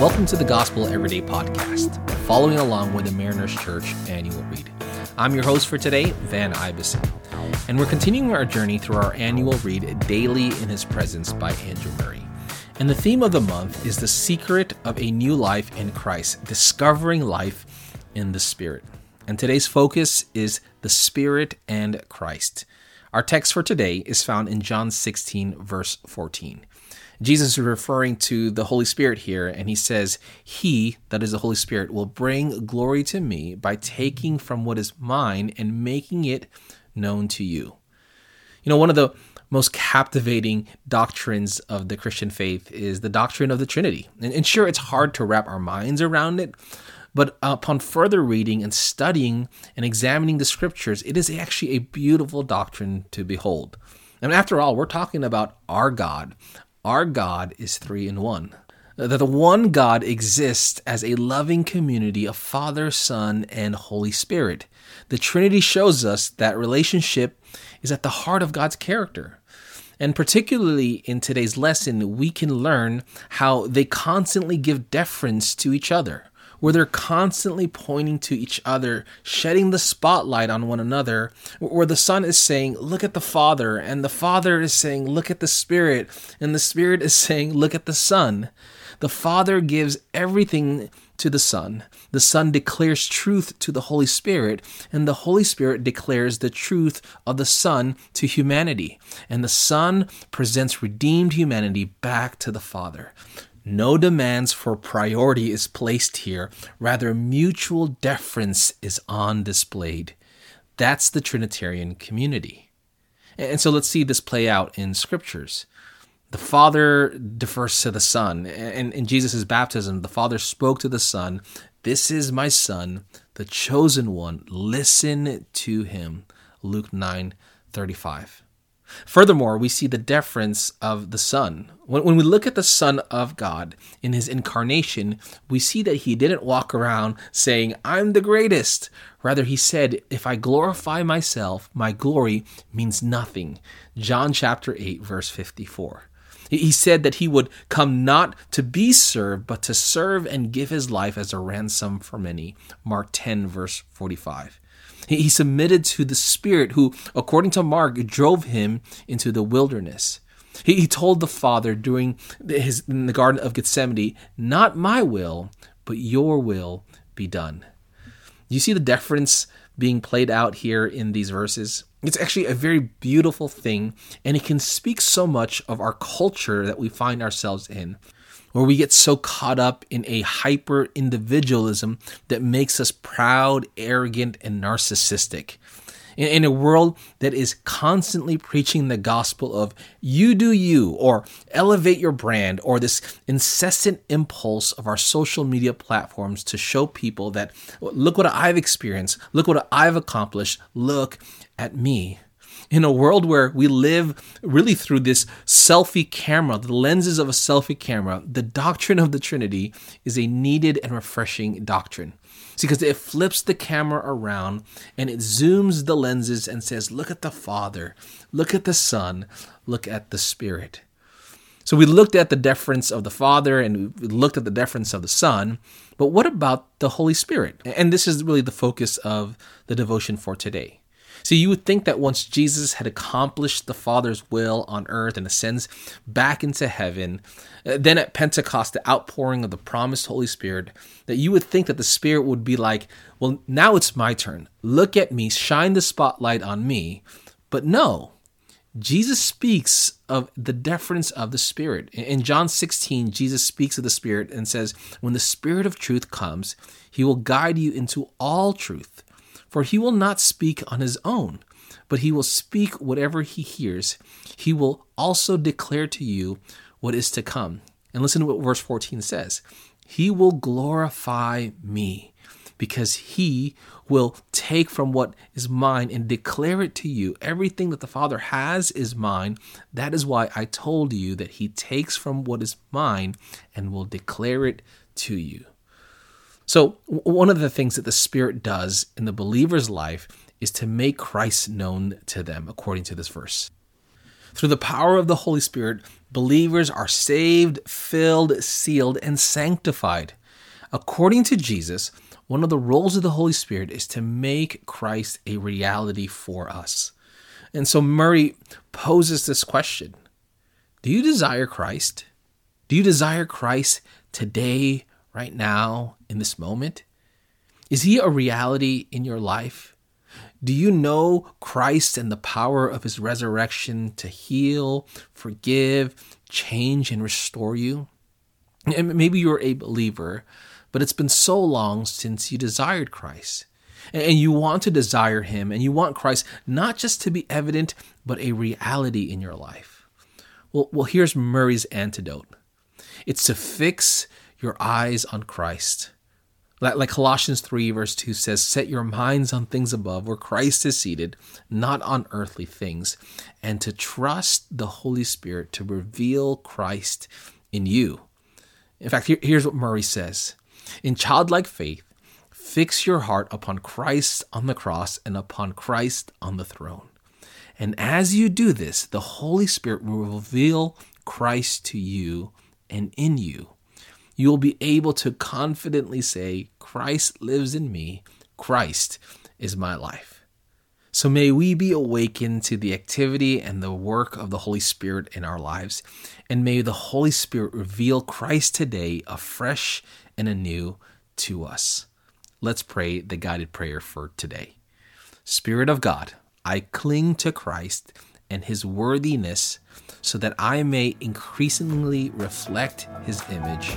Welcome to the Gospel Everyday Podcast, following along with the Mariners Church annual read. I'm your host for today, Van Ibison, and we're continuing our journey through our annual read, Daily in His Presence by Andrew Murray. And the theme of the month is the secret of a new life in Christ, discovering life in the Spirit. And today's focus is the Spirit and Christ. Our text for today is found in John 16, verse 14. Jesus is referring to the Holy Spirit here, and he says, He, that is the Holy Spirit, will bring glory to me by taking from what is mine and making it known to you. You know, one of the most captivating doctrines of the Christian faith is the doctrine of the Trinity. And, and sure, it's hard to wrap our minds around it, but upon further reading and studying and examining the scriptures, it is actually a beautiful doctrine to behold. And after all, we're talking about our God. Our God is three in one. That the one God exists as a loving community of Father, Son, and Holy Spirit. The Trinity shows us that relationship is at the heart of God's character. And particularly in today's lesson, we can learn how they constantly give deference to each other where they're constantly pointing to each other, shedding the spotlight on one another, where the Son is saying, Look at the Father, and the Father is saying, Look at the Spirit, and the Spirit is saying, Look at the Son. The Father gives everything to the Son. The Son declares truth to the Holy Spirit, and the Holy Spirit declares the truth of the Son to humanity. And the Son presents redeemed humanity back to the Father. No demands for priority is placed here, rather, mutual deference is on displayed. That's the Trinitarian community. And so let's see this play out in scriptures. The Father defers to the Son. And in Jesus' baptism, the Father spoke to the Son, This is my Son, the chosen one. Listen to him. Luke 9 35. Furthermore, we see the deference of the Son. When, when we look at the Son of God in his incarnation, we see that he didn't walk around saying, I'm the greatest. Rather, he said, If I glorify myself, my glory means nothing. John chapter 8, verse 54. He said that he would come not to be served, but to serve and give his life as a ransom for many. Mark 10, verse 45. He submitted to the Spirit who, according to Mark, drove him into the wilderness. He, told the Father during his in the Garden of Gethsemane, "Not my will, but your will be done." You see the deference being played out here in these verses. It's actually a very beautiful thing, and it can speak so much of our culture that we find ourselves in where we get so caught up in a hyper individualism that makes us proud, arrogant, and narcissistic. In, in, a world that is constantly preaching the gospel of you do you, or elevate your brand, or this incessant impulse of our social media platforms to show people that look what I've experienced, look what I've accomplished, look at me in a world where we live really through this selfie camera, the lenses of a selfie camera, the doctrine of the Trinity is a needed and refreshing doctrine. See, because it flips the camera around and it zooms the lenses and says, Look at the Father, look at the Son, look at the Spirit. So we looked at the deference of the Father and we looked at the deference of the Son, but what about the Holy Spirit? And this is really the focus of the devotion for today. So you would think that once Jesus had accomplished the Father's will on earth and ascends back into heaven, uh, then at Pentecost, the outpouring of the promised Holy Spirit, that you would think that the Spirit would be like, well, now it's my turn. Look at me, shine the spotlight on me. But no, Jesus speaks of the deference of the Spirit. In John 16, Jesus speaks of the Spirit and says, When the Spirit of truth comes, he will guide you into all truth. For he will not speak on his own, but he will speak whatever he hears. He will also declare to you what is to come. And listen to what verse 14 says He will glorify me, because he will take from what is mine and declare it to you. Everything that the Father has is mine. That is why I told you that he takes from what is mine and will declare it to you. So, one of the things that the Spirit does in the believer's life is to make Christ known to them, according to this verse. Through the power of the Holy Spirit, believers are saved, filled, sealed, and sanctified. According to Jesus, one of the roles of the Holy Spirit is to make Christ a reality for us. And so Murray poses this question Do you desire Christ? Do you desire Christ today, right now, in this moment? Is he a reality in your life? Do you know Christ and the power of his resurrection to heal, forgive, change, and restore you? And maybe you're a believer, but it's been so long since you desired Christ. And you want to desire him, and you want Christ not just to be evident, but a reality in your life. Well, well here's Murray's antidote it's to fix your eyes on Christ. Like Colossians 3, verse 2 says, Set your minds on things above, where Christ is seated, not on earthly things, and to trust the Holy Spirit to reveal Christ in you. In fact, here's what Murray says In childlike faith, fix your heart upon Christ on the cross and upon Christ on the throne. And as you do this, the Holy Spirit will reveal Christ to you and in you you will be able to confidently say, Christ lives in me, Christ is my life. So may we be awakened to the activity and the work of the Holy Spirit in our lives, and may the Holy Spirit reveal Christ today afresh and anew to us. Let's pray the guided prayer for today. Spirit of God, I cling to Christ and his worthiness so that I may increasingly reflect his image.